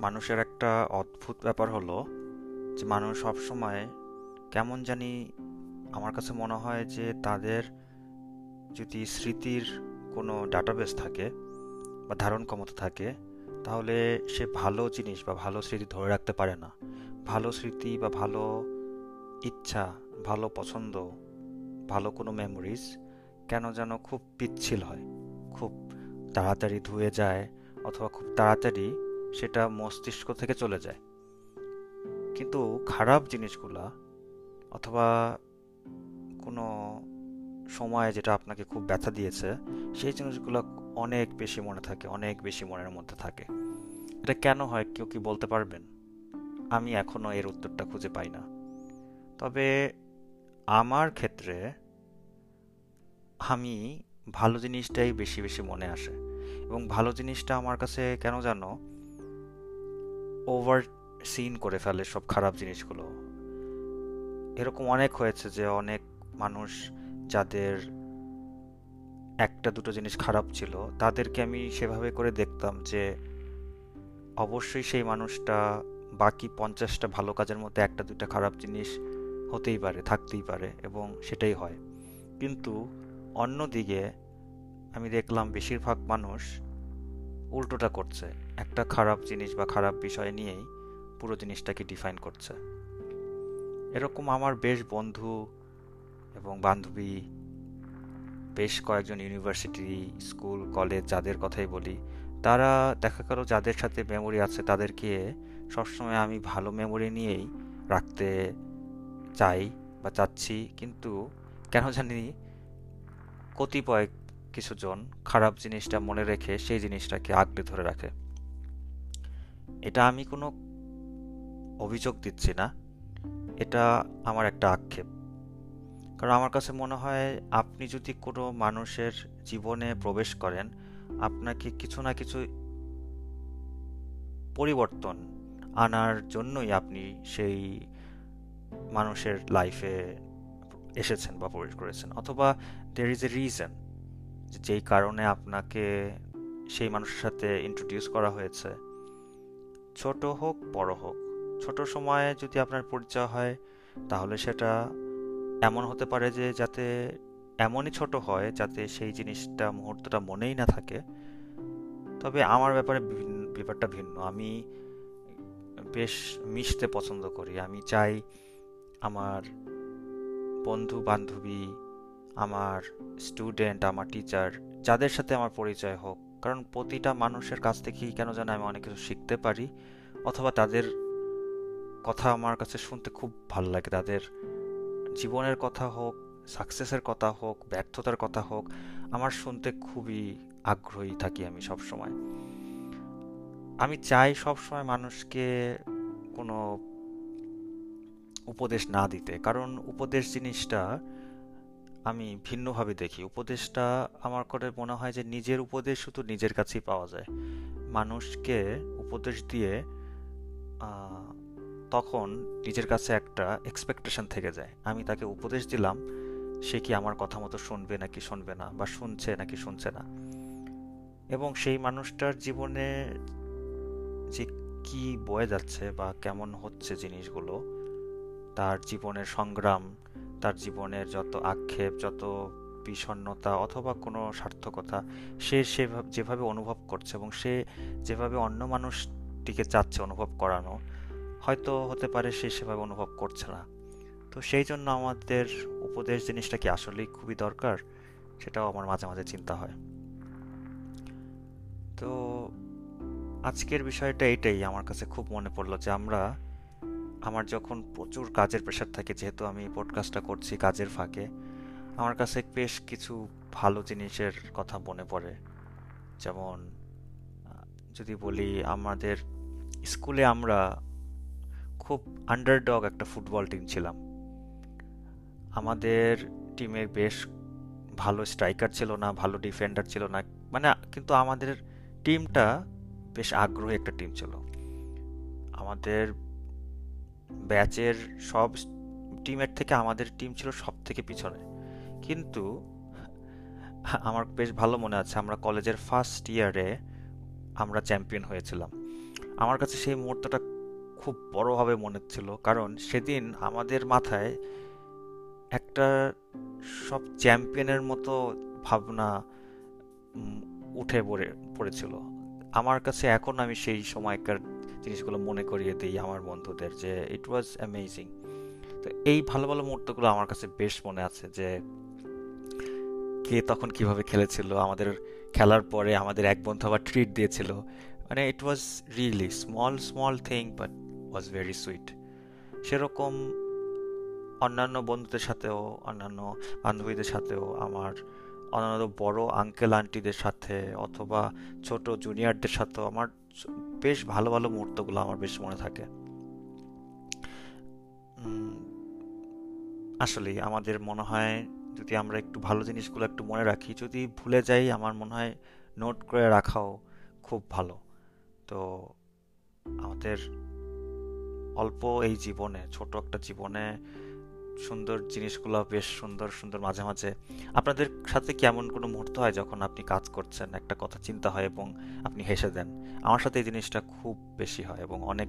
মানুষের একটা অদ্ভুত ব্যাপার হলো যে মানুষ সবসময় কেমন জানি আমার কাছে মনে হয় যে তাদের যদি স্মৃতির কোনো ডাটাবেস থাকে বা ধারণ ক্ষমতা থাকে, তাহলে সে ভালো জিনিস বা ভালো স্মৃতি ধরে রাখতে পারে না। ভালো স্মৃতি বা ভালো ইচ্ছা, ভালো পছন্দ, ভালো কোনো মেমোরিজ কেন যেন খুব পিচ্ছিল হয়। খুব তাড়াতাড়ি ধুয়ে যায় অথবা খুব তাড়াতাড়ি সেটা মস্তিষ্ক থেকে চলে যায়। কিন্তু খারাপ জিনিসগুলা অথবা কোনো সময় যেটা আপনাকে খুব ব্যথা দিয়েছে, সেই জিনিসগুলো অনেক বেশি মনে থাকে, অনেক বেশি মনের মধ্যে থাকে। এটা কেন হয় কেউ কি বলতে পারবেন? আমি এখনও এর উত্তরটা খুঁজে পাই না। তবে আমার ক্ষেত্রে আমি ভালো জিনিসটাই বেশি বেশি মনে আসে। এবং ভালো জিনিসটা আমার কাছে কেন জানো? ওভার সিন করে ফেলে সব খারাপ জিনিসগুলো। এরকম অনেক হয়েছে যে অনেক মানুষ যাদের একটা দুটো জিনিস খারাপ ছিল, তাদেরকে আমি সেভাবে করে দেখতাম যে অবশ্যই সেই মানুষটা বাকি পঞ্চাশটা ভালো কাজের মধ্যে একটা দুটা খারাপ জিনিস হতেই পারে, থাকতেই পারে এবং সেটাই হয়। কিন্তু অন্যদিকে আমি দেখলাম বেশিরভাগ মানুষ উল্টোটা করছে। একটা খারাপ জিনিস বা খারাপ বিষয় নিয়েই পুরো জিনিসটাকে ডিফাইন করছে। এরকম আমার বেশ বন্ধু এবং বান্ধবী, বেশ কয়েকজন ইউনিভার্সিটি স্কুল কলেজ যাদের কথাই বলি, তারা দেখা গেল যাদের সাথে মেমোরি আছে তাদেরকে সবসময় আমি ভালো মেমোরি নিয়েই রাখতে চাই বা চাচ্ছি। কিন্তু কেন জানি কতিপয় কিছুজন খারাপ জিনিসটা মনে রেখে সেই জিনিসটাকে আগলে ধরে রাখে। এটা আমি কোনো অভিযোগ দিচ্ছি না। এটা আমার একটা আক্ষেপ। কারণ আমার কাছে মনে হয় আপনি যদি কোনো মানুষের জীবনে প্রবেশ করেন, আপনাকে কিছু না কিছু পরিবর্তন আনার জন্যই আপনি সেই মানুষের লাইফে এসেছেন বা প্রবেশ করেছেন। অথবা দের ইজ এ রিজন যেই কারণে আপনাকে সেই মানুষের সাথে ইন্ট্রোডিউস করা হয়েছে। ছোট হোক, বড় হোক। ছোট সময়ে যদি আপনার পরিচয় হয়, তাহলে সেটা এমন হতে পারে যে যাতে এমনই ছোট হয় যাতে সেই জিনিসটা, মুহূর্তটা মনেই না থাকে। তবে আমার ব্যাপারে ব্যাপারটা ভিন্ন। আমি বেশ মিশতে পছন্দ করি। আমি চাই আমার বন্ধু বান্ধবী আমার স্টুডেন্ট, আমার টিচার, যাদের সাথে আমার পরিচয় হোক কারণ প্রতিটা মানুষের কাছ থেকেই কেন যেন আমি অনেক কিছু শিখতে পারি, অথবা তাদের কথা আমার কাছে শুনতে খুব ভালো লাগে। তাদের জীবনের কথা হোক সাকসেসের কথা হোক, ব্যর্থতার কথা হোক, আমার শুনতে খুবই আগ্রহী থাকি আমি সব সময় আমি চাই সব সময় মানুষকে কোনো উপদেশ না দিতে, কারণ উপদেশ জিনিসটা আমি ভিন্নভাবে দেখি। উপদেশটা আমার করে মনে হয় যে নিজের উপদেশ শুধু নিজের কাছেই পাওয়া যায়। মানুষকে উপদেশ দিয়ে তখন নিজের কাছে একটা এক্সপেকটেশন থেকে যায়। আমি তাকে উপদেশ দিলাম, সে কি আমার কথা মতো শুনবে নাকি শুনবে না, বা শুনছে নাকি শুনছে না? এবং সেই মানুষটার জীবনে যে কি বয়ে যাচ্ছে বা কেমন হচ্ছে জিনিসগুলো তার জীবনের সংগ্রাম, তার জীবনের যত আক্ষেপ, যত বিষণ্নতা অথবা কোনো সার্থকতা, সে সেভাবে, যেভাবে অনুভব করছে এবং সে যেভাবে অন্য মানুষটিকে চাচ্ছে অনুভব করানো, হয়তো হতে পারে সে সেভাবে অনুভব করছে না। তো সেই জন্য আমাদের উপদেশ জিনিসটা কি আসলেই খুবই দরকার? সেটাও আমার মাঝে মাঝে চিন্তা হয়। তো আজকের বিষয়টা এটাই আমার কাছে খুব মনে পড়ল যে আমরা আমার যখন প্রচুর কাজের প্রেশার থাকে, যেহেতু আমি পডকাস্টটা করছি কাজের ফাঁকে, আমার কাছে বেশ কিছু ভালো জিনিসের কথা মনে পড়ে। যেমন যদি বলি আমাদের স্কুলে আমরা খুব আন্ডারডগ একটা ফুটবল টিম ছিলাম। আমাদের টিমে বেশ ভালো স্ট্রাইকার ছিল না, ভালো ডিফেন্ডার ছিল না মানে কিন্তু আমাদের টিমটা বেশ আগ্রহী একটা টিম ছিল। আমাদের ব্যাচের সব টিমের থেকে আমাদের টিম ছিল সব থেকে পিছনে। কিন্তু আমার বেশ ভালো মনে আছে, আমরা কলেজের ফার্স্ট ইয়ারে আমরা চ্যাম্পিয়ন হয়েছিলাম। আমার কাছে সেই মুহূর্তটা খুব বড়ভাবে মনে ছিল, কারণ সেদিন আমাদের মাথায় একটা সব চ্যাম্পিয়নের মতো ভাবনা উঠে পড়ে, পড়েছিল। আমার কাছে এখন আমি সেই সময়কার জিনিসগুলো মনে করিয়ে দিই আমার বন্ধুদের যে ইট ওয়াজ অ্যামেজিং তো এই ভালো ভালো মুহূর্তগুলো আমার কাছে বেশ মনে আছে যে কে তখন কীভাবে খেলেছিল, আমাদের খেলার পরে আমাদের এক বন্ধু আবার ট্রিট দিয়েছিল। মানে it was really small small thing but was very sweet সেরকম অন্যান্য বন্ধুদের সাথেও, অন্যান্য বান্ধবীদের সাথেও আমার অন্যান্য বড় আঙ্কেল আন্টিদের সাথে অথবা ছোট জুনিয়রদের সাথেও আমার বেশ ভালো ভালো মুহূর্তগুলো আমার বেশ মনে থাকে। উম, আসলেই আমাদের মনে হয় যদি আমরা একটু ভালো জিনিসগুলো একটু মনে রাখি যদি ভুলে যাই আমার মনে হয় নোট করে রাখাও খুব ভালো। তো আমাদের অল্প এই জীবনে ছোট একটা জীবনে সুন্দর জিনিসগুলো, বেশ সুন্দর সুন্দর মাঝে মাঝে। আপনাদের সাথে কেমন কোনো মুহূর্ত হয় যখন আপনি কাজ করছেন, একটা কথা চিন্তা হয় এবং আপনি হেসে দেন? আমার সাথে এই জিনিসটা খুব বেশি হয় এবং অনেক